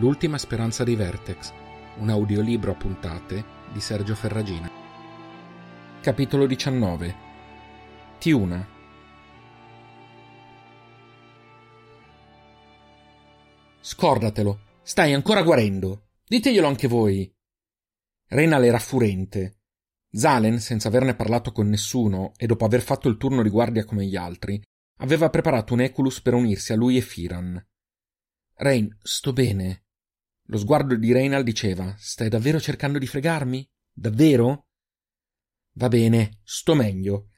L'ultima speranza dei Vertex, un audiolibro a puntate di Sergio Ferragina. Capitolo 19 Tiuna Scordatelo, stai ancora guarendo. Diteglielo anche voi. Renal era furente. Zalen, senza averne parlato con nessuno e dopo aver fatto il turno di guardia come gli altri, aveva preparato un Eculus per unirsi a lui e Firan. Rain, sto bene, lo sguardo di Reynald diceva: Stai davvero cercando di fregarmi? Davvero? Va bene, sto meglio.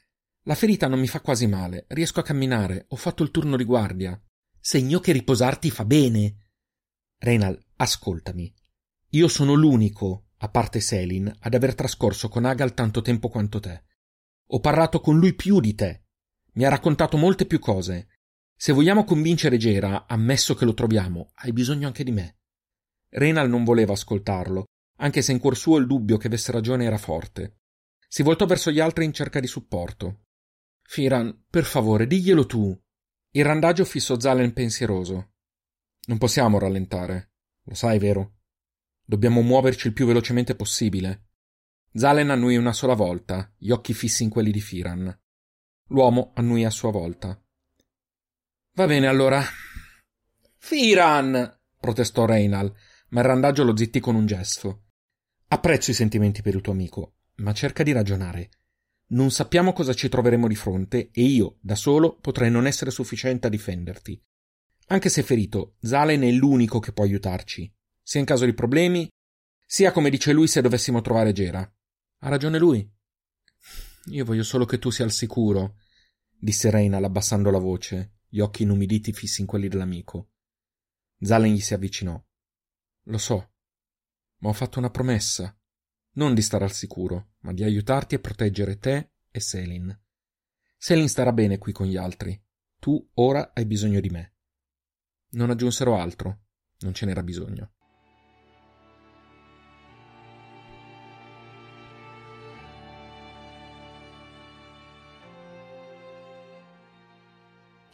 La ferita non mi fa quasi male, riesco a camminare, ho fatto il turno di guardia. Segno che riposarti fa bene. Reynald, ascoltami. Io sono l'unico, a parte Selin, ad aver trascorso con Agal tanto tempo quanto te. Ho parlato con lui più di te. Mi ha raccontato molte più cose. Se vogliamo convincere Gera, ammesso che lo troviamo, hai bisogno anche di me. Renal non voleva ascoltarlo, anche se in cuor suo il dubbio che avesse ragione era forte. Si voltò verso gli altri in cerca di supporto. Firan, per favore, diglielo tu. Il randagio fissò Zalen pensieroso. Non possiamo rallentare. Lo sai, vero? Dobbiamo muoverci il più velocemente possibile. Zalen annui una sola volta, gli occhi fissi in quelli di Firan. L'uomo annui a sua volta. Va bene allora. Firan! protestò Reynal, ma il randaggio lo zittì con un gesto. Apprezzo i sentimenti per il tuo amico, ma cerca di ragionare. Non sappiamo cosa ci troveremo di fronte e io, da solo, potrei non essere sufficiente a difenderti. Anche se ferito, Zalen è l'unico che può aiutarci, sia in caso di problemi, sia come dice lui se dovessimo trovare Gera. Ha ragione lui. Io voglio solo che tu sia al sicuro, disse Reynal abbassando la voce, gli occhi inumiditi fissi in quelli dell'amico. Zalen gli si avvicinò. Lo so, ma ho fatto una promessa. Non di stare al sicuro, ma di aiutarti a proteggere te e Selin. Selin starà bene qui con gli altri. Tu ora hai bisogno di me. Non aggiunsero altro. Non ce n'era bisogno.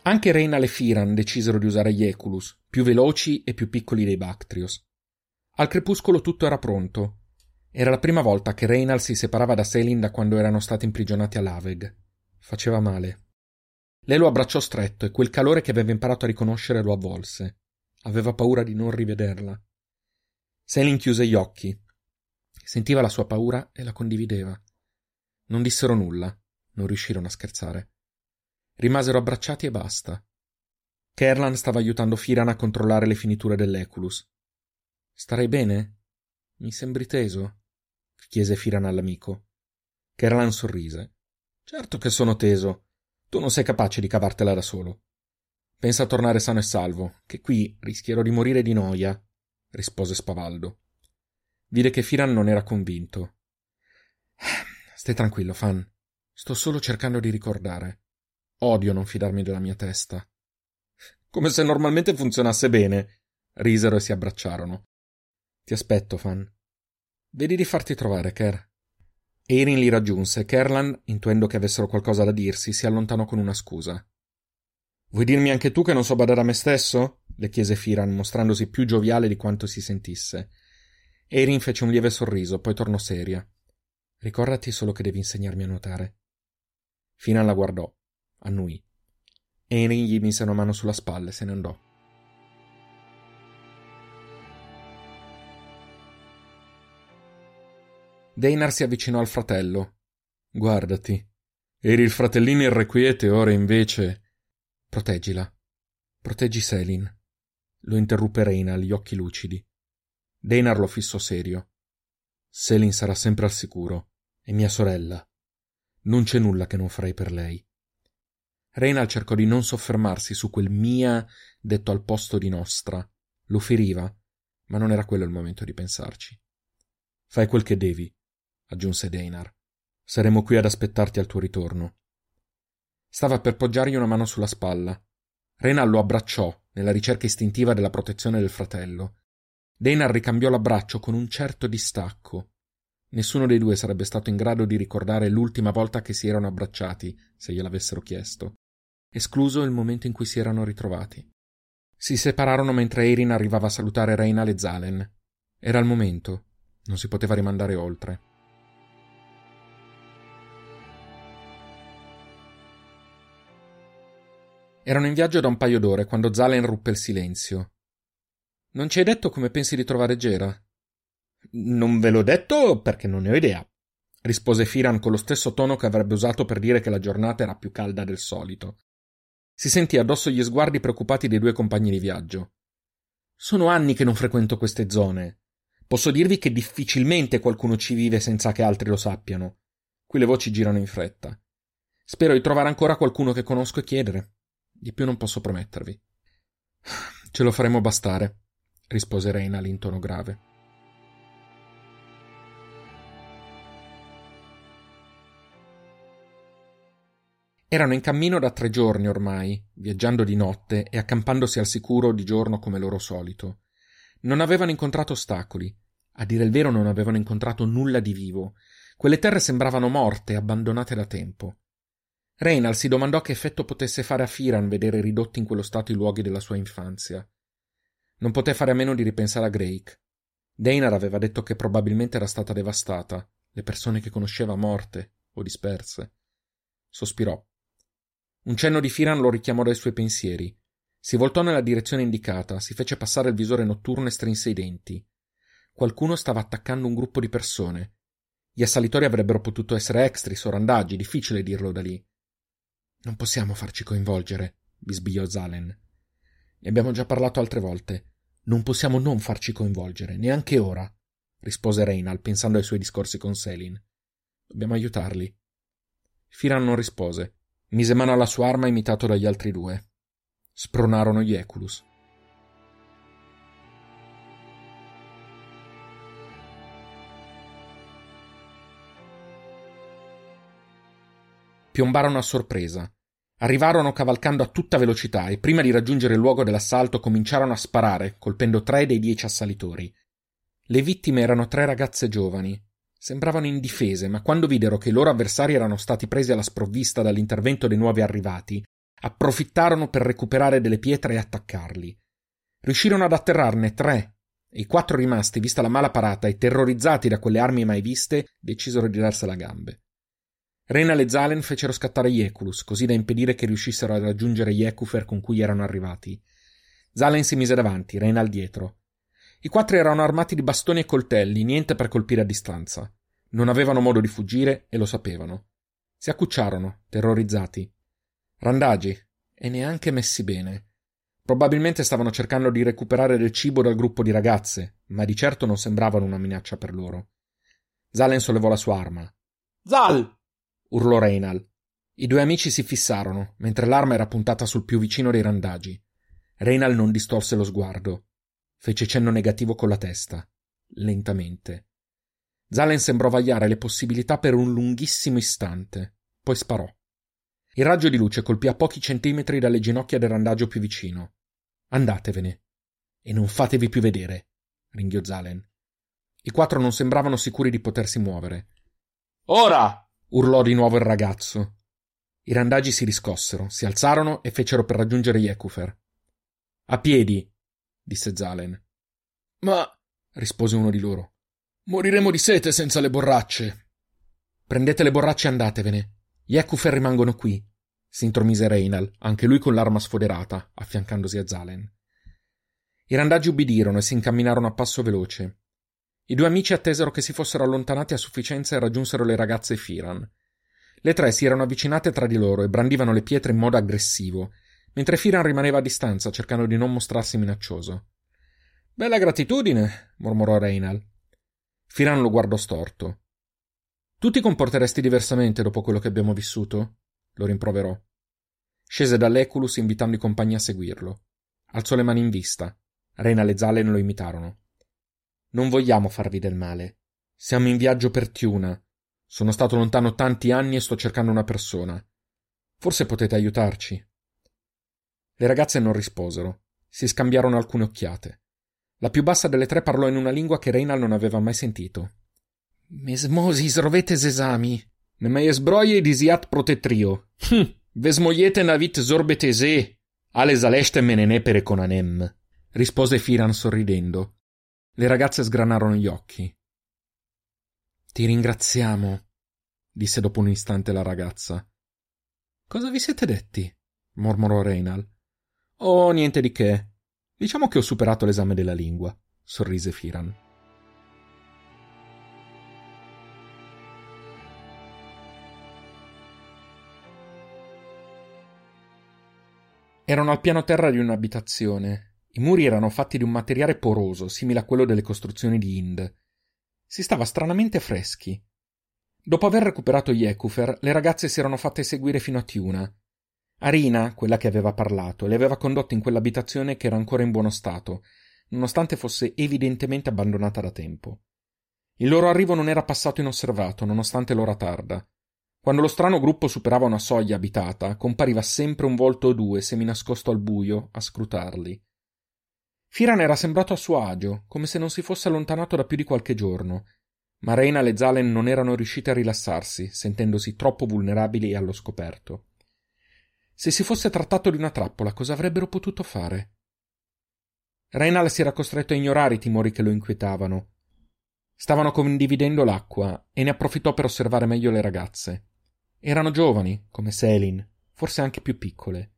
Anche Reynal e Firan decisero di usare gli Eculus, più veloci e più piccoli dei Bactrios. Al crepuscolo tutto era pronto. Era la prima volta che Reynald si separava da Selin da quando erano stati imprigionati a Laveg. Faceva male. Lei lo abbracciò stretto e quel calore che aveva imparato a riconoscere lo avvolse. Aveva paura di non rivederla. Selin chiuse gli occhi. Sentiva la sua paura e la condivideva. Non dissero nulla, non riuscirono a scherzare. Rimasero abbracciati e basta. Kerlan stava aiutando Firan a controllare le finiture dell'Eculus. Starai bene? Mi sembri teso? chiese Firan all'amico. Kerlan sorrise. Certo che sono teso. Tu non sei capace di cavartela da solo. Pensa a tornare sano e salvo, che qui rischierò di morire di noia, rispose Spavaldo. Vide che Firan non era convinto. Stai tranquillo, Fan. Sto solo cercando di ricordare. Odio non fidarmi della mia testa. Come se normalmente funzionasse bene. Risero e si abbracciarono. Ti aspetto, Fan. Vedi di farti trovare, Ker. Erin li raggiunse e Kerlan, intuendo che avessero qualcosa da dirsi, si allontanò con una scusa. Vuoi dirmi anche tu che non so badare a me stesso? le chiese Firan, mostrandosi più gioviale di quanto si sentisse. Erin fece un lieve sorriso, poi tornò seria. Ricordati solo che devi insegnarmi a nuotare. Finan la guardò, annui. Erin gli mise una mano sulla spalla e se ne andò. Deinar si avvicinò al fratello. Guardati. Eri il fratellino irrequieto e ora invece. Proteggila. Proteggi Selin. Lo interruppe Reina, gli occhi lucidi. Deinar lo fissò serio. Selin sarà sempre al sicuro. È mia sorella. Non c'è nulla che non farei per lei. Reynal cercò di non soffermarsi su quel mia detto al posto di nostra. Lo feriva, ma non era quello il momento di pensarci. Fai quel che devi aggiunse Deinar. Saremo qui ad aspettarti al tuo ritorno. Stava per poggiargli una mano sulla spalla. Renal lo abbracciò, nella ricerca istintiva della protezione del fratello. Deinar ricambiò l'abbraccio con un certo distacco. Nessuno dei due sarebbe stato in grado di ricordare l'ultima volta che si erano abbracciati, se gliel'avessero chiesto, escluso il momento in cui si erano ritrovati. Si separarono mentre Erin arrivava a salutare Reina e Zalen. Era il momento. Non si poteva rimandare oltre. Erano in viaggio da un paio d'ore quando Zalen ruppe il silenzio. Non ci hai detto come pensi di trovare Gera? Non ve l'ho detto perché non ne ho idea, rispose Firan con lo stesso tono che avrebbe usato per dire che la giornata era più calda del solito. Si sentì addosso gli sguardi preoccupati dei due compagni di viaggio. Sono anni che non frequento queste zone. Posso dirvi che difficilmente qualcuno ci vive senza che altri lo sappiano. Qui le voci girano in fretta. Spero di trovare ancora qualcuno che conosco e chiedere. Di più non posso promettervi. Ce lo faremo bastare, rispose Reina in tono grave. Erano in cammino da tre giorni ormai, viaggiando di notte e accampandosi al sicuro di giorno come loro solito. Non avevano incontrato ostacoli. A dire il vero non avevano incontrato nulla di vivo. Quelle terre sembravano morte, abbandonate da tempo. Reynald si domandò che effetto potesse fare a Firan vedere ridotti in quello stato i luoghi della sua infanzia. Non poté fare a meno di ripensare a Drake. Deinar aveva detto che probabilmente era stata devastata, le persone che conosceva morte o disperse. Sospirò. Un cenno di Firan lo richiamò dai suoi pensieri. Si voltò nella direzione indicata, si fece passare il visore notturno e strinse i denti. Qualcuno stava attaccando un gruppo di persone. Gli assalitori avrebbero potuto essere extris o randaggi, difficile dirlo da lì. Non possiamo farci coinvolgere, bisbigliò Zalen. Ne abbiamo già parlato altre volte. Non possiamo non farci coinvolgere, neanche ora, rispose Reynal pensando ai suoi discorsi con Selin. Dobbiamo aiutarli. Firan non rispose. Mise mano alla sua arma imitato dagli altri due. Spronarono gli Piombarono a sorpresa. Arrivarono cavalcando a tutta velocità e prima di raggiungere il luogo dell'assalto cominciarono a sparare, colpendo tre dei dieci assalitori. Le vittime erano tre ragazze giovani, Sembravano indifese, ma quando videro che i loro avversari erano stati presi alla sprovvista dall'intervento dei nuovi arrivati, approfittarono per recuperare delle pietre e attaccarli. Riuscirono ad atterrarne tre, e i quattro rimasti, vista la mala parata e terrorizzati da quelle armi mai viste, decisero di darsela a gambe. Renal e Zalen fecero scattare gli Eculus, così da impedire che riuscissero a raggiungere gli Ecufer con cui erano arrivati. Zalen si mise davanti, Renal dietro. I quattro erano armati di bastoni e coltelli, niente per colpire a distanza. Non avevano modo di fuggire e lo sapevano. Si accucciarono, terrorizzati. Randagi, e neanche messi bene. Probabilmente stavano cercando di recuperare del cibo dal gruppo di ragazze, ma di certo non sembravano una minaccia per loro. Zalen sollevò la sua arma. Zal! Urlò Reynal. I due amici si fissarono, mentre l'arma era puntata sul più vicino dei randagi. Reynal non distolse lo sguardo. Fece cenno negativo con la testa, lentamente. Zalen sembrò vagliare le possibilità per un lunghissimo istante, poi sparò. Il raggio di luce colpì a pochi centimetri dalle ginocchia del randagio più vicino. Andatevene. E non fatevi più vedere, ringhiò Zalen. I quattro non sembravano sicuri di potersi muovere. Ora! Urlò di nuovo il ragazzo. I randagi si riscossero, si alzarono e fecero per raggiungere Yekufer. A piedi, disse Zalen. Ma, rispose uno di loro, moriremo di sete senza le borracce. Prendete le borracce e andatevene. Gli Ekufer rimangono qui, si intromise Reynal, anche lui con l'arma sfoderata, affiancandosi a Zalen. I randaggi ubbidirono e si incamminarono a passo veloce. I due amici attesero che si fossero allontanati a sufficienza e raggiunsero le ragazze Firan. Le tre si erano avvicinate tra di loro e brandivano le pietre in modo aggressivo, mentre Firan rimaneva a distanza cercando di non mostrarsi minaccioso. Bella gratitudine, mormorò Reynal. Firan lo guardò storto. Tu ti comporteresti diversamente dopo quello che abbiamo vissuto? lo rimproverò. Scese dall'Eculus invitando i compagni a seguirlo. Alzò le mani in vista. Reynal e Zalen lo imitarono. Non vogliamo farvi del male. Siamo in viaggio per Tiuna. Sono stato lontano tanti anni e sto cercando una persona. Forse potete aiutarci. Le ragazze non risposero. Si scambiarono alcune occhiate. La più bassa delle tre parlò in una lingua che Reynal non aveva mai sentito. Mesmosis rovetes esami. Ne mai esbroie disiat protetrio. Hm, vesmoiete navit zorbetese. Ale zaleste menene per econanem, rispose Firan sorridendo. Le ragazze sgranarono gli occhi. Ti ringraziamo, disse dopo un istante la ragazza. Cosa vi siete detti? mormorò Reynal. Oh, niente di che. Diciamo che ho superato l'esame della lingua, sorrise Firan. Erano al piano terra di un'abitazione. I muri erano fatti di un materiale poroso, simile a quello delle costruzioni di Ind. Si stava stranamente freschi. Dopo aver recuperato Yekufer, le ragazze si erano fatte seguire fino a Tiuna, Arina, quella che aveva parlato, le aveva condotto in quell'abitazione che era ancora in buono stato, nonostante fosse evidentemente abbandonata da tempo. Il loro arrivo non era passato inosservato, nonostante l'ora tarda. Quando lo strano gruppo superava una soglia abitata, compariva sempre un volto o due seminascosto al buio a scrutarli. Firan era sembrato a suo agio, come se non si fosse allontanato da più di qualche giorno, ma Reina e Zalen non erano riuscite a rilassarsi, sentendosi troppo vulnerabili allo scoperto. Se si fosse trattato di una trappola, cosa avrebbero potuto fare? Reinal si era costretto a ignorare i timori che lo inquietavano. Stavano condividendo l'acqua e ne approfittò per osservare meglio le ragazze. Erano giovani, come Selin, forse anche più piccole.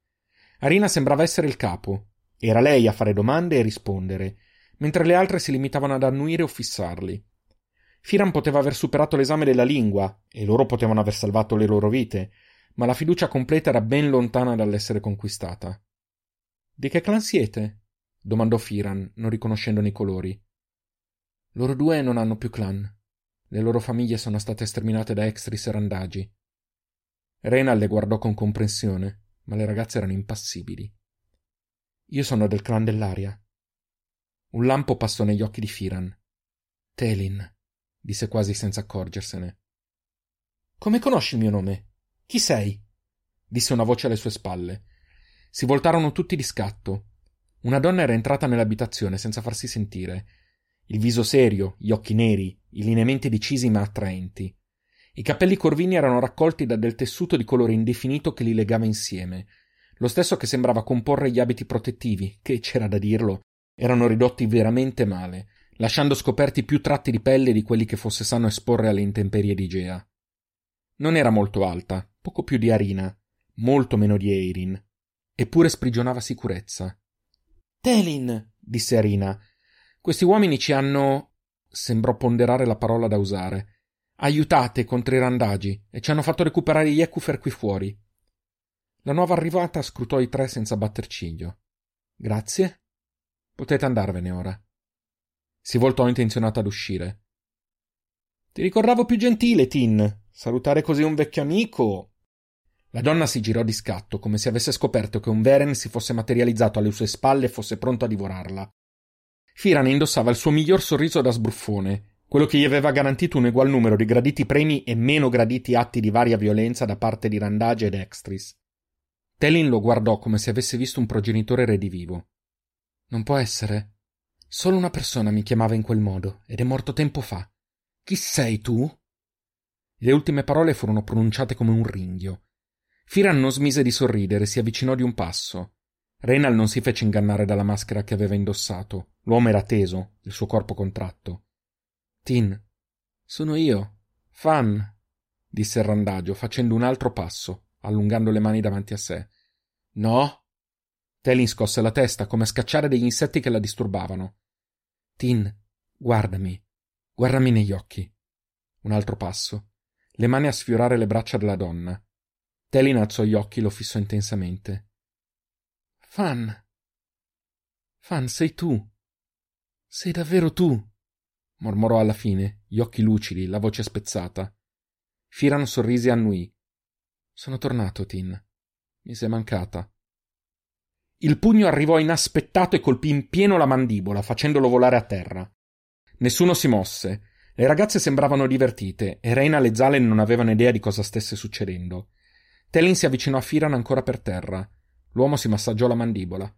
Arina sembrava essere il capo. Era lei a fare domande e rispondere, mentre le altre si limitavano ad annuire o fissarli. Firan poteva aver superato l'esame della lingua, e loro potevano aver salvato le loro vite, ma la fiducia completa era ben lontana dall'essere conquistata. Di che clan siete? domandò Firan, non riconoscendone i colori. Loro due non hanno più clan. Le loro famiglie sono state sterminate da Extris e Randagi. Renal le guardò con comprensione, ma le ragazze erano impassibili. Io sono del clan dell'aria. Un lampo passò negli occhi di Firan. Telin, disse quasi senza accorgersene. Come conosci il mio nome? Chi sei? disse una voce alle sue spalle. Si voltarono tutti di scatto. Una donna era entrata nell'abitazione senza farsi sentire. Il viso serio, gli occhi neri, i lineamenti decisi ma attraenti. I capelli corvini erano raccolti da del tessuto di colore indefinito che li legava insieme, lo stesso che sembrava comporre gli abiti protettivi, che, c'era da dirlo, erano ridotti veramente male, lasciando scoperti più tratti di pelle di quelli che fosse sano esporre alle intemperie di Gea. Non era molto alta, poco più di Arina, molto meno di Eirin, eppure sprigionava sicurezza. Telin, disse Arina, questi uomini ci hanno. sembrò ponderare la parola da usare. Aiutate contro i randagi e ci hanno fatto recuperare gli Ekufer qui fuori. La nuova arrivata scrutò i tre senza batter ciglio. Grazie. Potete andarvene ora. Si voltò intenzionata ad uscire. Ti ricordavo più gentile, Tin. Salutare così un vecchio amico. La donna si girò di scatto, come se avesse scoperto che un Veren si fosse materializzato alle sue spalle e fosse pronto a divorarla. Firan indossava il suo miglior sorriso da sbruffone, quello che gli aveva garantito un egual numero di graditi premi e meno graditi atti di varia violenza da parte di Randage ed Extris. Telin lo guardò come se avesse visto un progenitore redivivo. Non può essere. Solo una persona mi chiamava in quel modo, ed è morto tempo fa. Chi sei tu? Le ultime parole furono pronunciate come un ringhio. Firan non smise di sorridere e si avvicinò di un passo. Renal non si fece ingannare dalla maschera che aveva indossato. L'uomo era teso, il suo corpo contratto. Tin, sono io. Fan, disse il randagio, facendo un altro passo, allungando le mani davanti a sé. No? Telin scosse la testa, come a scacciare degli insetti che la disturbavano. Tin, guardami. Guardami negli occhi. Un altro passo. Le mani a sfiorare le braccia della donna. Telin alzò gli occhi e lo fissò intensamente. Fan. Fan, sei tu. Sei davvero tu. mormorò alla fine, gli occhi lucidi, la voce spezzata. Firan sorrise e annui. Sono tornato, Tin. Mi sei mancata. Il pugno arrivò inaspettato e colpì in pieno la mandibola, facendolo volare a terra. Nessuno si mosse. Le ragazze sembravano divertite e Reina Lezalen non avevano idea di cosa stesse succedendo. Telin si avvicinò a Firan ancora per terra. L'uomo si massaggiò la mandibola.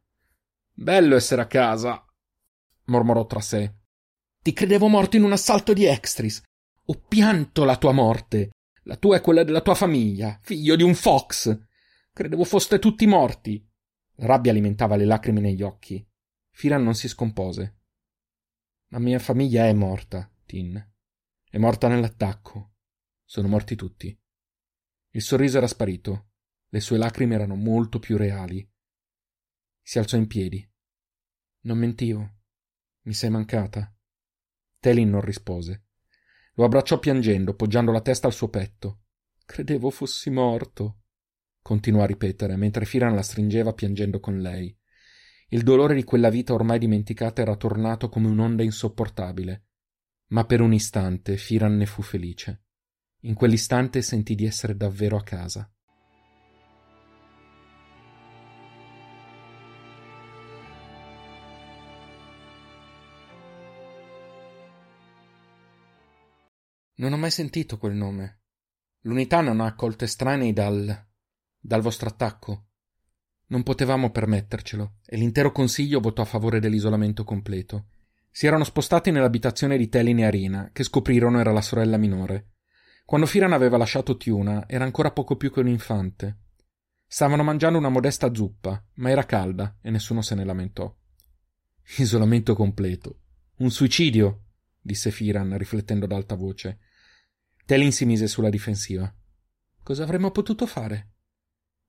Bello essere a casa, mormorò tra sé. Ti credevo morto in un assalto di Extris. Ho pianto la tua morte. La tua è quella della tua famiglia, figlio di un fox. Credevo foste tutti morti. La rabbia alimentava le lacrime negli occhi. Firan non si scompose. La mia famiglia è morta, Tin. È morta nell'attacco. Sono morti tutti. Il sorriso era sparito. Le sue lacrime erano molto più reali. Si alzò in piedi. Non mentivo. Mi sei mancata. Telin non rispose. Lo abbracciò piangendo, poggiando la testa al suo petto. Credevo fossi morto. Continuò a ripetere, mentre Firan la stringeva piangendo con lei. Il dolore di quella vita ormai dimenticata era tornato come un'onda insopportabile. Ma per un istante Firan ne fu felice. In quell'istante sentì di essere davvero a casa. Non ho mai sentito quel nome. L'unità non ha accolto estranei dal. dal vostro attacco. Non potevamo permettercelo, e l'intero consiglio votò a favore dell'isolamento completo. Si erano spostati nell'abitazione di Telin e Arina, che scoprirono era la sorella minore. Quando Firan aveva lasciato Tiuna, era ancora poco più che un infante. Stavano mangiando una modesta zuppa, ma era calda e nessuno se ne lamentò. Isolamento completo. Un suicidio, disse Firan, riflettendo ad alta voce. Telin si mise sulla difensiva. Cosa avremmo potuto fare?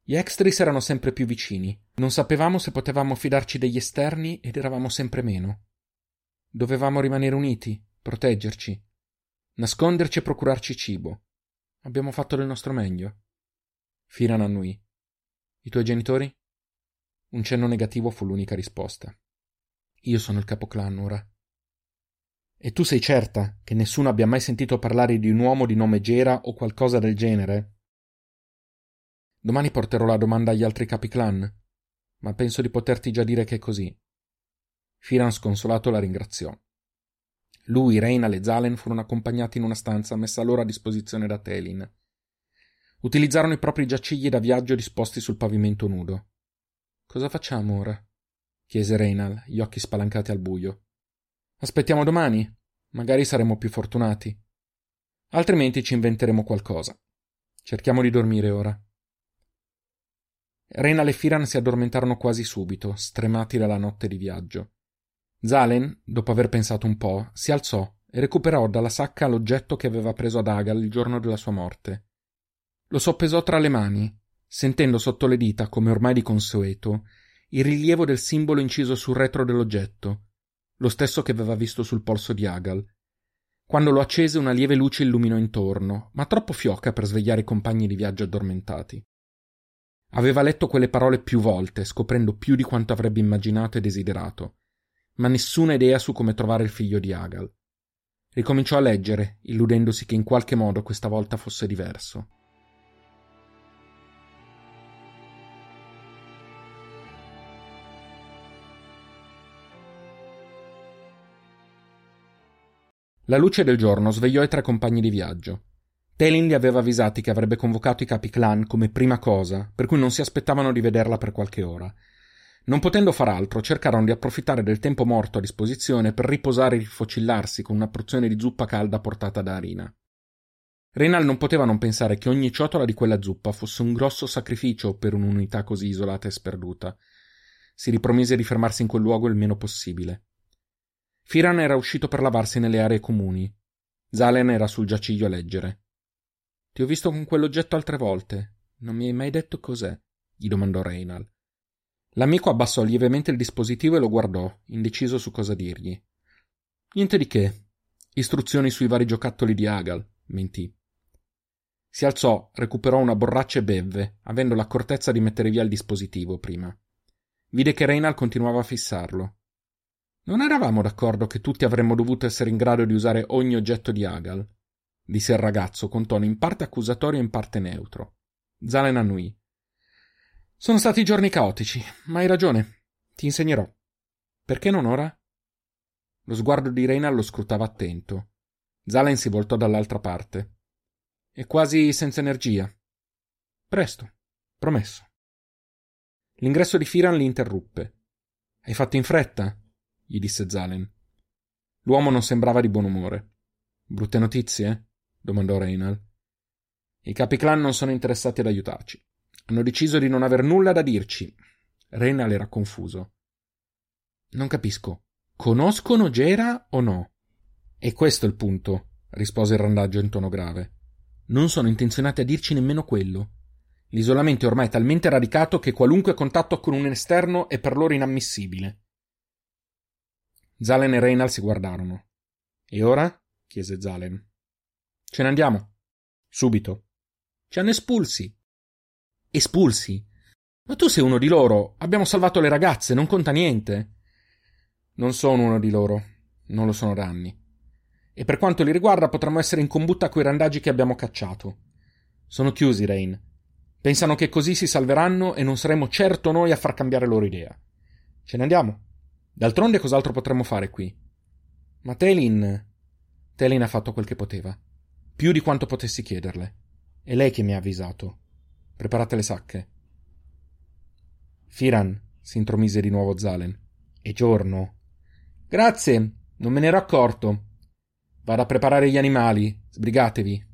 Gli extris erano sempre più vicini. Non sapevamo se potevamo fidarci degli esterni ed eravamo sempre meno. Dovevamo rimanere uniti, proteggerci, nasconderci e procurarci cibo. Abbiamo fatto del nostro meglio. Firan annui. I tuoi genitori? Un cenno negativo fu l'unica risposta. Io sono il capoclan ora. E tu sei certa che nessuno abbia mai sentito parlare di un uomo di nome Gera o qualcosa del genere? Domani porterò la domanda agli altri capi clan, ma penso di poterti già dire che è così. Firan sconsolato la ringraziò. Lui, Reina e Zalen furono accompagnati in una stanza messa loro a disposizione da Telin. Utilizzarono i propri giacigli da viaggio disposti sul pavimento nudo. Cosa facciamo ora? chiese Reinal, gli occhi spalancati al buio. Aspettiamo domani. Magari saremo più fortunati. Altrimenti ci inventeremo qualcosa. Cerchiamo di dormire ora. Renal e Firan si addormentarono quasi subito, stremati dalla notte di viaggio. Zalen, dopo aver pensato un po', si alzò e recuperò dalla sacca l'oggetto che aveva preso ad Agal il giorno della sua morte. Lo soppesò tra le mani, sentendo sotto le dita, come ormai di consueto, il rilievo del simbolo inciso sul retro dell'oggetto, lo stesso che aveva visto sul polso di Agal. Quando lo accese una lieve luce illuminò intorno, ma troppo fioca per svegliare i compagni di viaggio addormentati. Aveva letto quelle parole più volte, scoprendo più di quanto avrebbe immaginato e desiderato, ma nessuna idea su come trovare il figlio di Agal. Ricominciò a leggere, illudendosi che in qualche modo questa volta fosse diverso. La luce del giorno svegliò i tre compagni di viaggio. Telin li aveva avvisati che avrebbe convocato i capi clan come prima cosa, per cui non si aspettavano di vederla per qualche ora. Non potendo far altro, cercarono di approfittare del tempo morto a disposizione per riposare e rifocillarsi con una porzione di zuppa calda portata da Arina. Renal non poteva non pensare che ogni ciotola di quella zuppa fosse un grosso sacrificio per un'unità così isolata e sperduta. Si ripromise di fermarsi in quel luogo il meno possibile. Firan era uscito per lavarsi nelle aree comuni. Zalen era sul giaciglio a leggere. Ti ho visto con quell'oggetto altre volte. Non mi hai mai detto cos'è? gli domandò Reynal. L'amico abbassò lievemente il dispositivo e lo guardò, indeciso su cosa dirgli. Niente di che. Istruzioni sui vari giocattoli di Agal, mentì. Si alzò, recuperò una borraccia e bevve, avendo l'accortezza di mettere via il dispositivo prima. Vide che Reynal continuava a fissarlo. Non eravamo d'accordo che tutti avremmo dovuto essere in grado di usare ogni oggetto di Agal? disse il ragazzo con tono in parte accusatorio e in parte neutro. Zalen annui. Sono stati giorni caotici, ma hai ragione. Ti insegnerò. Perché non ora? Lo sguardo di Reina lo scrutava attento. Zalen si voltò dall'altra parte. È quasi senza energia. Presto, promesso. L'ingresso di Firan li interruppe. Hai fatto in fretta? Gli disse Zalen. L'uomo non sembrava di buon umore. Brutte notizie? domandò Reynal. I capi clan non sono interessati ad aiutarci. Hanno deciso di non aver nulla da dirci. Renal era confuso. Non capisco. Conoscono Gera o no? E questo è il punto, rispose il randaggio in tono grave. Non sono intenzionati a dirci nemmeno quello. L'isolamento è ormai talmente radicato che qualunque contatto con un esterno è per loro inammissibile. Zalen e Reynal si guardarono. E ora? chiese Zalen. Ce ne andiamo. Subito. Ci hanno espulsi. Espulsi? Ma tu sei uno di loro. Abbiamo salvato le ragazze, non conta niente. Non sono uno di loro. Non lo sono da anni. E per quanto li riguarda potremmo essere in combutta coi randaggi che abbiamo cacciato. Sono chiusi, Rain. Pensano che così si salveranno e non saremo certo noi a far cambiare loro idea. Ce ne andiamo. D'altronde cos'altro potremmo fare qui? Ma Telin. Telin ha fatto quel che poteva. Più di quanto potessi chiederle. È lei che mi ha avvisato. Preparate le sacche. Firan, si intromise di nuovo Zalen. È giorno. Grazie, non me ne ero accorto. Vado a preparare gli animali. Sbrigatevi.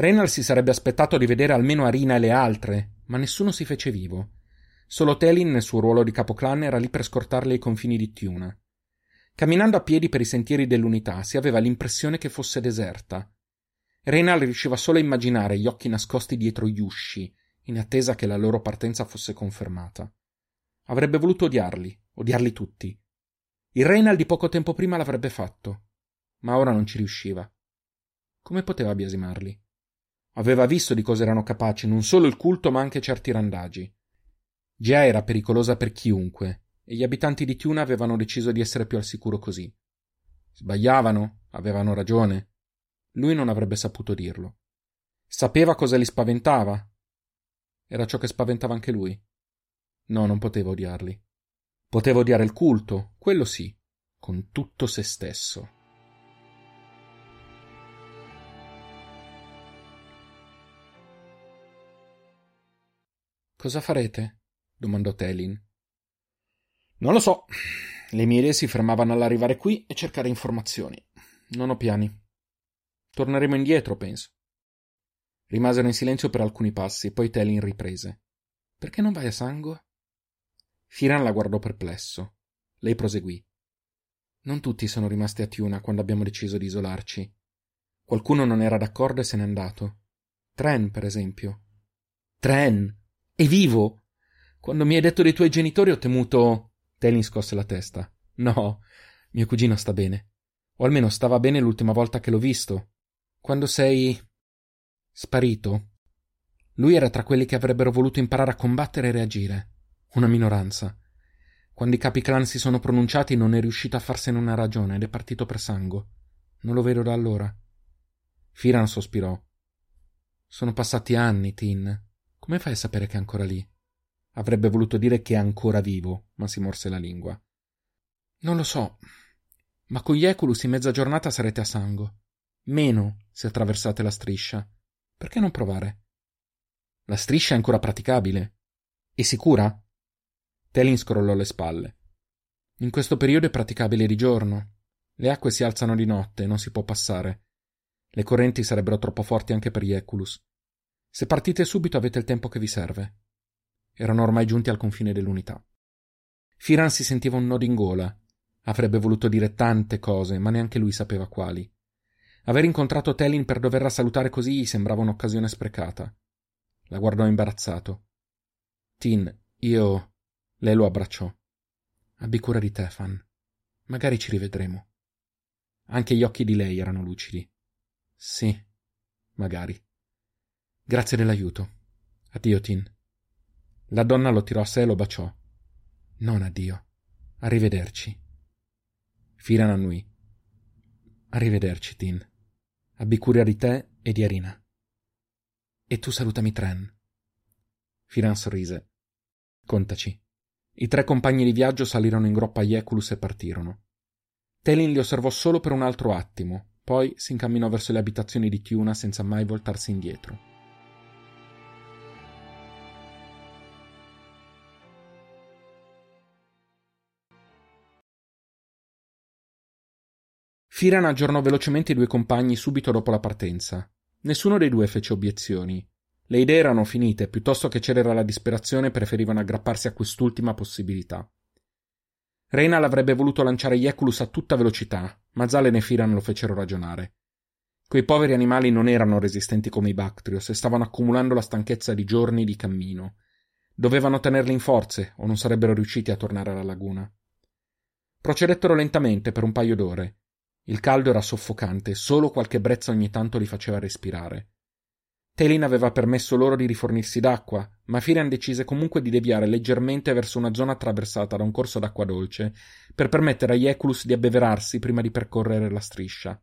Renal si sarebbe aspettato di vedere almeno Arina e le altre, ma nessuno si fece vivo. Solo Telin, nel suo ruolo di capoclan, era lì per scortarle i confini di Tiuna. Camminando a piedi per i sentieri dell'unità si aveva l'impressione che fosse deserta. Renal riusciva solo a immaginare gli occhi nascosti dietro gli usci, in attesa che la loro partenza fosse confermata. Avrebbe voluto odiarli, odiarli tutti. Il Reynal di poco tempo prima l'avrebbe fatto, ma ora non ci riusciva. Come poteva biasimarli? Aveva visto di cosa erano capaci non solo il culto ma anche certi randagi. Gia era pericolosa per chiunque, e gli abitanti di Tiuna avevano deciso di essere più al sicuro così. Sbagliavano, avevano ragione. Lui non avrebbe saputo dirlo. Sapeva cosa li spaventava. Era ciò che spaventava anche lui. No, non poteva odiarli. Poteva odiare il culto, quello sì, con tutto se stesso. Cosa farete? domandò Telin. Non lo so. Le mie idee si fermavano all'arrivare qui e cercare informazioni. Non ho piani. Torneremo indietro, penso. Rimasero in silenzio per alcuni passi, poi Telin riprese. Perché non vai a Sangue? Firan la guardò perplesso. Lei proseguì. Non tutti sono rimasti a Tiuna quando abbiamo deciso di isolarci. Qualcuno non era d'accordo e se n'è andato. Tren, per esempio. Tren! È vivo? Quando mi hai detto dei tuoi genitori ho temuto. Telin scosse la testa. No, mio cugino sta bene. O almeno stava bene l'ultima volta che l'ho visto. Quando sei. sparito. Lui era tra quelli che avrebbero voluto imparare a combattere e reagire. Una minoranza. Quando i capi clan si sono pronunciati non è riuscito a farsene una ragione ed è partito per sangue. Non lo vedo da allora. Firan sospirò. Sono passati anni, Tin. Come fai a sapere che è ancora lì? Avrebbe voluto dire che è ancora vivo, ma si morse la lingua. Non lo so. Ma con gli Eculus in mezza giornata sarete a sangue. Meno se attraversate la striscia. Perché non provare? La striscia è ancora praticabile. È sicura? Telin scrollò le spalle. In questo periodo è praticabile di giorno. Le acque si alzano di notte e non si può passare. Le correnti sarebbero troppo forti anche per gli Eculus. Se partite subito avete il tempo che vi serve. Erano ormai giunti al confine dell'unità. Firan si sentiva un nodo in gola. Avrebbe voluto dire tante cose, ma neanche lui sapeva quali. Aver incontrato Telin per doverla salutare così gli sembrava un'occasione sprecata. La guardò imbarazzato. Tin, io. Lei lo abbracciò. Abbi cura di te, Fan. Magari ci rivedremo. Anche gli occhi di lei erano lucidi. Sì, magari. Grazie dell'aiuto. Addio, Tin. La donna lo tirò a sé e lo baciò. Non addio. Arrivederci. Firan annui. Arrivederci, Tin. Abbi cura di te e di Arina. E tu salutami Tren. Firan sorrise. Contaci. I tre compagni di viaggio salirono in groppa a Ieculus e partirono. Telin li osservò solo per un altro attimo, poi si incamminò verso le abitazioni di Tiuna senza mai voltarsi indietro. Firan aggiornò velocemente i due compagni subito dopo la partenza. Nessuno dei due fece obiezioni. Le idee erano finite, piuttosto che cedere alla disperazione preferivano aggrapparsi a quest'ultima possibilità. Reynal avrebbe voluto lanciare Ieculus a tutta velocità, ma Zalen e Firan lo fecero ragionare. Quei poveri animali non erano resistenti come i Bactrios e stavano accumulando la stanchezza di giorni di cammino. Dovevano tenerli in forze o non sarebbero riusciti a tornare alla laguna. Procedettero lentamente per un paio d'ore. Il caldo era soffocante, solo qualche brezza ogni tanto li faceva respirare. Telin aveva permesso loro di rifornirsi d'acqua, ma Firian decise comunque di deviare leggermente verso una zona attraversata da un corso d'acqua dolce, per permettere agli Eculus di abbeverarsi prima di percorrere la striscia.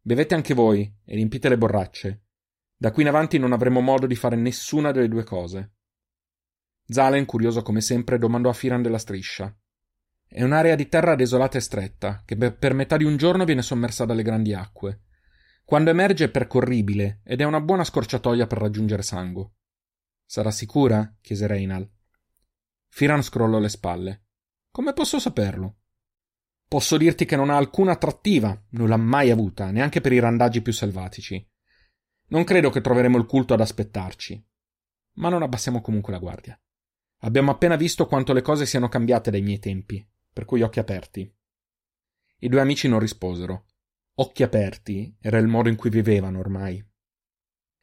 Bevete anche voi e riempite le borracce. Da qui in avanti non avremo modo di fare nessuna delle due cose. Zalen, curioso come sempre, domandò a Firan della striscia. È un'area di terra desolata e stretta, che per metà di un giorno viene sommersa dalle grandi acque. Quando emerge è percorribile ed è una buona scorciatoia per raggiungere Sango. Sarà sicura? chiese Reynal. Firan scrollò le spalle. Come posso saperlo? Posso dirti che non ha alcuna attrattiva, non l'ha mai avuta, neanche per i randaggi più selvatici. Non credo che troveremo il culto ad aspettarci. Ma non abbassiamo comunque la guardia. Abbiamo appena visto quanto le cose siano cambiate dai miei tempi, per cui occhi aperti. I due amici non risposero occhi aperti era il modo in cui vivevano ormai.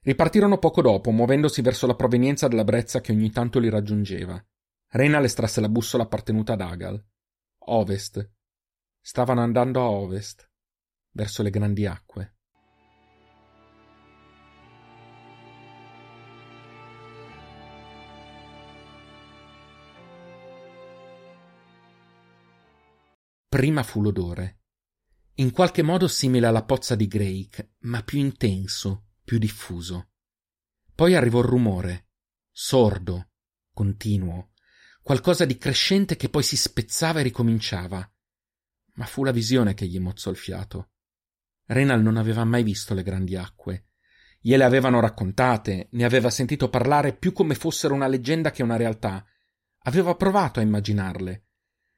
Ripartirono poco dopo, muovendosi verso la provenienza della brezza che ogni tanto li raggiungeva. Rena estrasse la bussola appartenuta ad Agal. Ovest. Stavano andando a ovest, verso le grandi acque. Prima fu l'odore in qualche modo simile alla pozza di Drake, ma più intenso, più diffuso. Poi arrivò il rumore, sordo, continuo, qualcosa di crescente che poi si spezzava e ricominciava. Ma fu la visione che gli mozzò il fiato. Renal non aveva mai visto le grandi acque. Gliele avevano raccontate, ne aveva sentito parlare più come fossero una leggenda che una realtà. Aveva provato a immaginarle,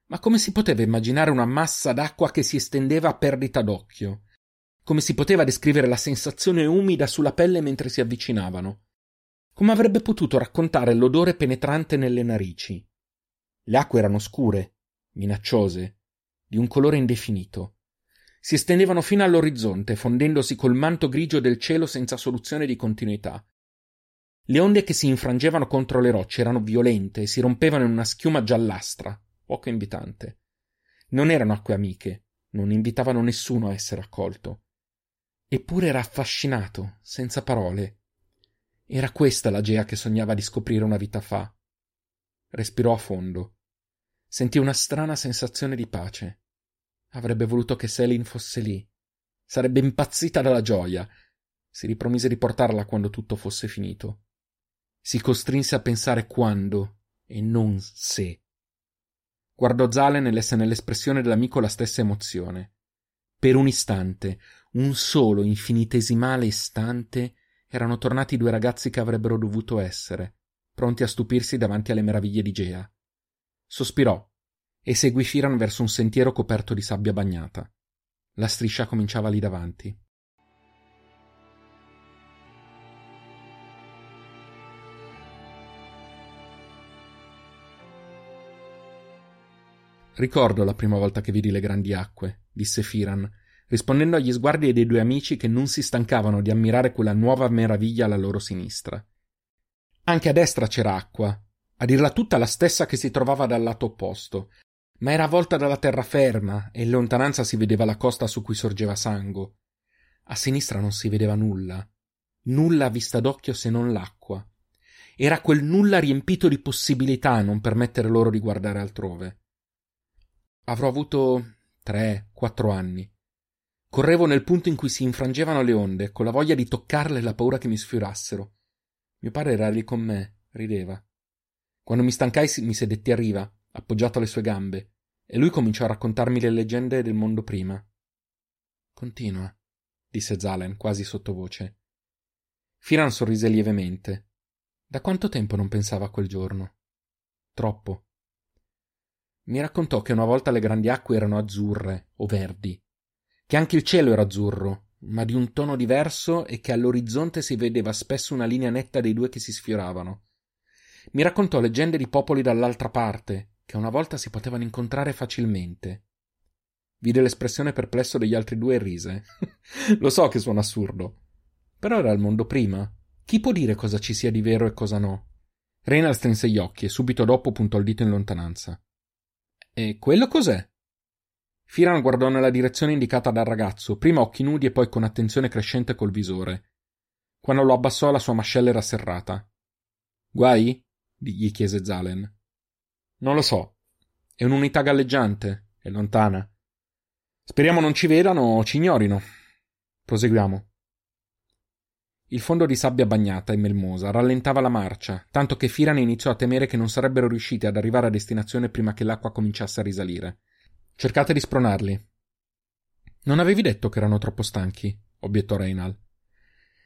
ma come si poteva immaginare una massa d'acqua che si estendeva a perdita d'occhio? Come si poteva descrivere la sensazione umida sulla pelle mentre si avvicinavano? Come avrebbe potuto raccontare l'odore penetrante nelle narici? Le acque erano scure, minacciose, di un colore indefinito. Si estendevano fino all'orizzonte, fondendosi col manto grigio del cielo senza soluzione di continuità. Le onde che si infrangevano contro le rocce erano violente e si rompevano in una schiuma giallastra poco invitante. Non erano acque amiche, non invitavano nessuno a essere accolto. Eppure era affascinato, senza parole. Era questa la Gea che sognava di scoprire una vita fa. Respirò a fondo. Sentì una strana sensazione di pace. Avrebbe voluto che Selin fosse lì. Sarebbe impazzita dalla gioia. Si ripromise di portarla quando tutto fosse finito. Si costrinse a pensare quando e non se. Guardò Zalen e lesse nell'espressione dell'amico la stessa emozione. Per un istante, un solo infinitesimale istante, erano tornati i due ragazzi che avrebbero dovuto essere, pronti a stupirsi davanti alle meraviglie di Gea. Sospirò e seguì Firan verso un sentiero coperto di sabbia bagnata. La striscia cominciava lì davanti. Ricordo la prima volta che vidi le grandi acque, disse Firan, rispondendo agli sguardi dei due amici che non si stancavano di ammirare quella nuova meraviglia alla loro sinistra. Anche a destra c'era acqua, a dirla tutta la stessa che si trovava dal lato opposto, ma era avvolta dalla terraferma e in lontananza si vedeva la costa su cui sorgeva Sango. A sinistra non si vedeva nulla, nulla a vista d'occhio se non l'acqua. Era quel nulla riempito di possibilità a non permettere loro di guardare altrove. Avrò avuto tre, quattro anni. Correvo nel punto in cui si infrangevano le onde, con la voglia di toccarle e la paura che mi sfiorassero. Mio padre era lì con me, rideva. Quando mi stancai mi sedetti a riva, appoggiato alle sue gambe, e lui cominciò a raccontarmi le leggende del mondo prima. Continua, disse Zalen, quasi sottovoce. Firan sorrise lievemente. Da quanto tempo non pensava a quel giorno? Troppo. Mi raccontò che una volta le grandi acque erano azzurre o verdi. che anche il cielo era azzurro, ma di un tono diverso e che all'orizzonte si vedeva spesso una linea netta dei due che si sfioravano. Mi raccontò leggende di popoli dall'altra parte, che una volta si potevano incontrare facilmente. Vide l'espressione perplesso degli altri due e rise. Lo so che suona assurdo. Però era il mondo prima. Chi può dire cosa ci sia di vero e cosa no? Reynald strinse gli occhi e subito dopo puntò il dito in lontananza. E quello cos'è? Firan guardò nella direzione indicata dal ragazzo, prima occhi nudi e poi con attenzione crescente col visore. Quando lo abbassò la sua mascella era serrata. Guai? gli chiese Zalen. Non lo so. È un'unità galleggiante. È lontana. Speriamo non ci vedano o ci ignorino. Proseguiamo. Il fondo di sabbia bagnata e melmosa rallentava la marcia, tanto che Firan iniziò a temere che non sarebbero riusciti ad arrivare a destinazione prima che l'acqua cominciasse a risalire. Cercate di spronarli. Non avevi detto che erano troppo stanchi, obiettò Reynal.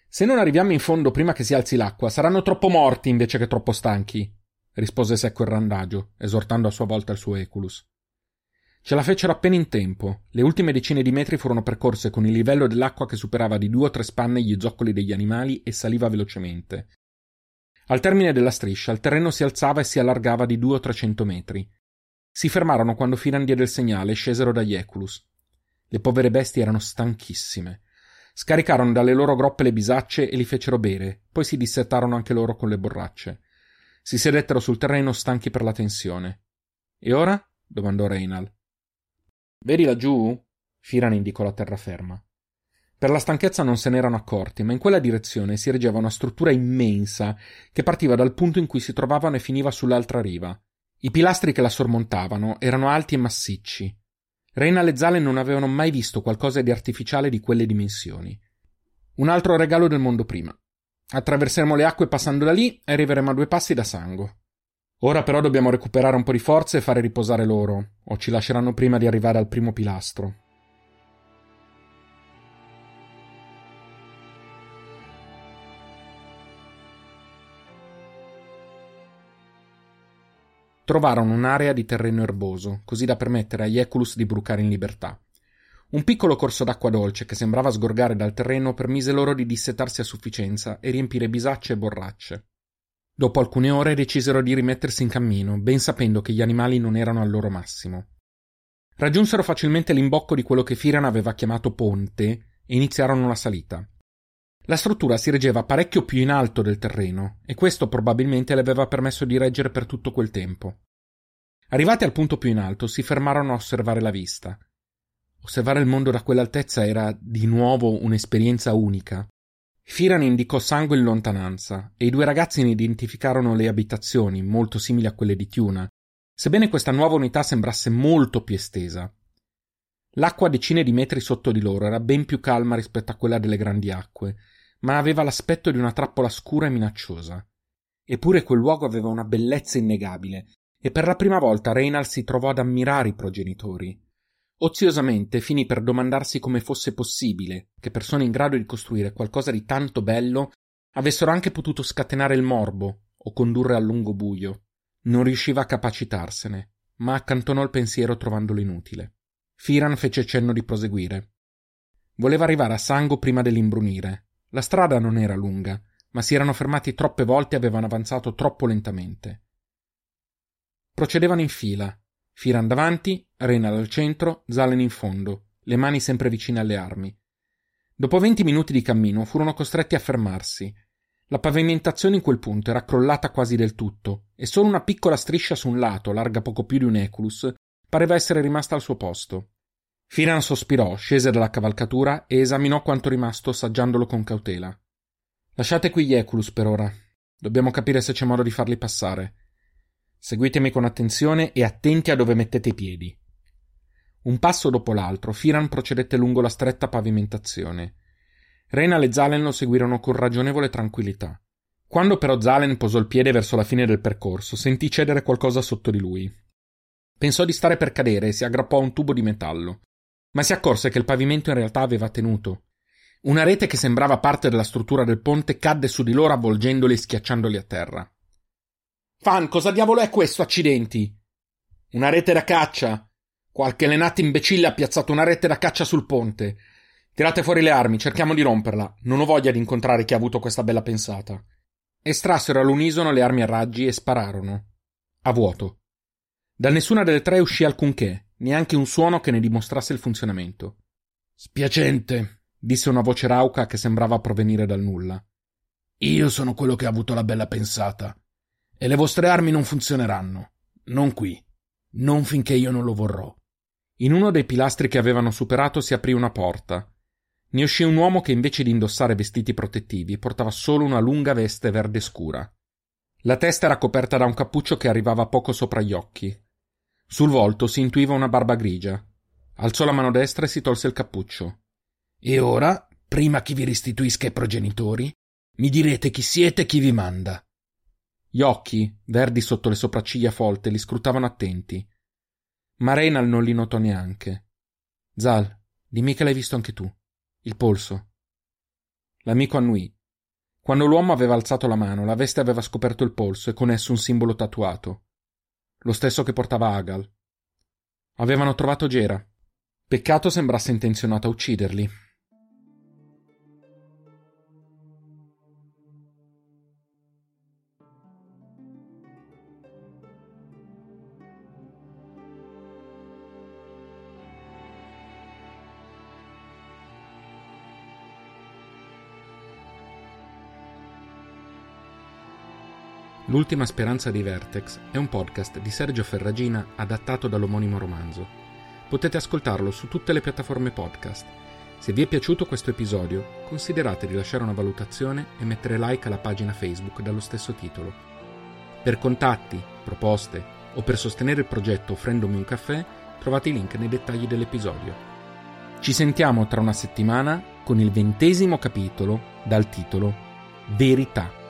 Se non arriviamo in fondo prima che si alzi l'acqua, saranno troppo morti invece che troppo stanchi, rispose secco il randagio, esortando a sua volta il suo Eculus. Ce la fecero appena in tempo. Le ultime decine di metri furono percorse con il livello dell'acqua che superava di due o tre spanne gli zoccoli degli animali e saliva velocemente. Al termine della striscia il terreno si alzava e si allargava di due o trecento metri. Si fermarono quando Firan diede il segnale e scesero dagli Eculus. Le povere bestie erano stanchissime. Scaricarono dalle loro groppe le bisacce e li fecero bere, poi si dissettarono anche loro con le borracce. Si sedettero sul terreno stanchi per la tensione. E ora? domandò Reynal. Vedi laggiù? Firan indicò la terraferma. Per la stanchezza non se n'erano accorti, ma in quella direzione si ergeva una struttura immensa che partiva dal punto in cui si trovavano e finiva sull'altra riva. I pilastri che la sormontavano erano alti e massicci. Reynal e Zalen non avevano mai visto qualcosa di artificiale di quelle dimensioni. Un altro regalo del mondo prima. Attraverseremo le acque passando da lì e arriveremo a due passi da Sango. Ora però dobbiamo recuperare un po' di forze e fare riposare loro, o ci lasceranno prima di arrivare al primo pilastro. Trovarono un'area di terreno erboso, così da permettere agli Eculus di brucare in libertà. Un piccolo corso d'acqua dolce che sembrava sgorgare dal terreno permise loro di dissetarsi a sufficienza e riempire bisacce e borracce. Dopo alcune ore decisero di rimettersi in cammino, ben sapendo che gli animali non erano al loro massimo. Raggiunsero facilmente l'imbocco di quello che Firan aveva chiamato ponte e iniziarono la salita. La struttura si reggeva parecchio più in alto del terreno, e questo probabilmente le aveva permesso di reggere per tutto quel tempo. Arrivati al punto più in alto, si fermarono a osservare la vista. Osservare il mondo da quell'altezza era di nuovo un'esperienza unica. Firan indicò sangue in lontananza e i due ragazzi ne identificarono le abitazioni, molto simili a quelle di Tiuna, sebbene questa nuova unità sembrasse molto più estesa. L'acqua a decine di metri sotto di loro era ben più calma rispetto a quella delle grandi acque, ma aveva l'aspetto di una trappola scura e minacciosa. Eppure quel luogo aveva una bellezza innegabile, e per la prima volta Reynald si trovò ad ammirare i progenitori. Oziosamente finì per domandarsi come fosse possibile che persone in grado di costruire qualcosa di tanto bello avessero anche potuto scatenare il morbo o condurre al lungo buio. Non riusciva a capacitarsene, ma accantonò il pensiero trovandolo inutile. Firan fece cenno di proseguire. Voleva arrivare a Sango prima dell'imbrunire. La strada non era lunga, ma si erano fermati troppe volte e avevano avanzato troppo lentamente. Procedevano in fila, Firan davanti, Renal al centro, Zalen in fondo, le mani sempre vicine alle armi. Dopo venti minuti di cammino furono costretti a fermarsi. La pavimentazione in quel punto era crollata quasi del tutto, e solo una piccola striscia su un lato, larga poco più di un eculus, pareva essere rimasta al suo posto. Firan sospirò, scese dalla cavalcatura e esaminò quanto rimasto assaggiandolo con cautela. Lasciate qui gli eculus per ora. Dobbiamo capire se c'è modo di farli passare. Seguitemi con attenzione e attenti a dove mettete i piedi. Un passo dopo l'altro, Firan procedette lungo la stretta pavimentazione. Renal e Zalen lo seguirono con ragionevole tranquillità. Quando però Zalen posò il piede verso la fine del percorso, sentì cedere qualcosa sotto di lui. Pensò di stare per cadere e si aggrappò a un tubo di metallo, ma si accorse che il pavimento in realtà aveva tenuto. Una rete che sembrava parte della struttura del ponte cadde su di loro avvolgendoli e schiacciandoli a terra. Fan, cosa diavolo è questo, accidenti? Una rete da caccia. Qualche lenata imbecille ha piazzato una rete da caccia sul ponte. Tirate fuori le armi, cerchiamo di romperla. Non ho voglia di incontrare chi ha avuto questa bella pensata. Estrassero all'unisono le armi a raggi e spararono. A vuoto. Da nessuna delle tre uscì alcunché, neanche un suono che ne dimostrasse il funzionamento. Spiacente, disse una voce rauca che sembrava provenire dal nulla. Io sono quello che ha avuto la bella pensata. E le vostre armi non funzioneranno. Non qui. Non finché io non lo vorrò. In uno dei pilastri che avevano superato si aprì una porta. Ne uscì un uomo che invece di indossare vestiti protettivi portava solo una lunga veste verde scura. La testa era coperta da un cappuccio che arrivava poco sopra gli occhi. Sul volto si intuiva una barba grigia. Alzò la mano destra e si tolse il cappuccio. E ora, prima che vi restituisca i progenitori, mi direte chi siete e chi vi manda. Gli occhi, verdi sotto le sopracciglia folte, li scrutavano attenti. Ma Reynal non li notò neanche. Zal, dimmi che l'hai visto anche tu. Il polso. L'amico annui. Quando l'uomo aveva alzato la mano, la veste aveva scoperto il polso e con esso un simbolo tatuato. Lo stesso che portava Agal. Avevano trovato Gera. Peccato sembrasse intenzionato a ucciderli. L'ultima speranza di Vertex è un podcast di Sergio Ferragina adattato dall'omonimo romanzo. Potete ascoltarlo su tutte le piattaforme podcast. Se vi è piaciuto questo episodio, considerate di lasciare una valutazione e mettere like alla pagina Facebook dallo stesso titolo. Per contatti, proposte o per sostenere il progetto offrendomi un caffè, trovate i link nei dettagli dell'episodio. Ci sentiamo tra una settimana con il ventesimo capitolo dal titolo Verità.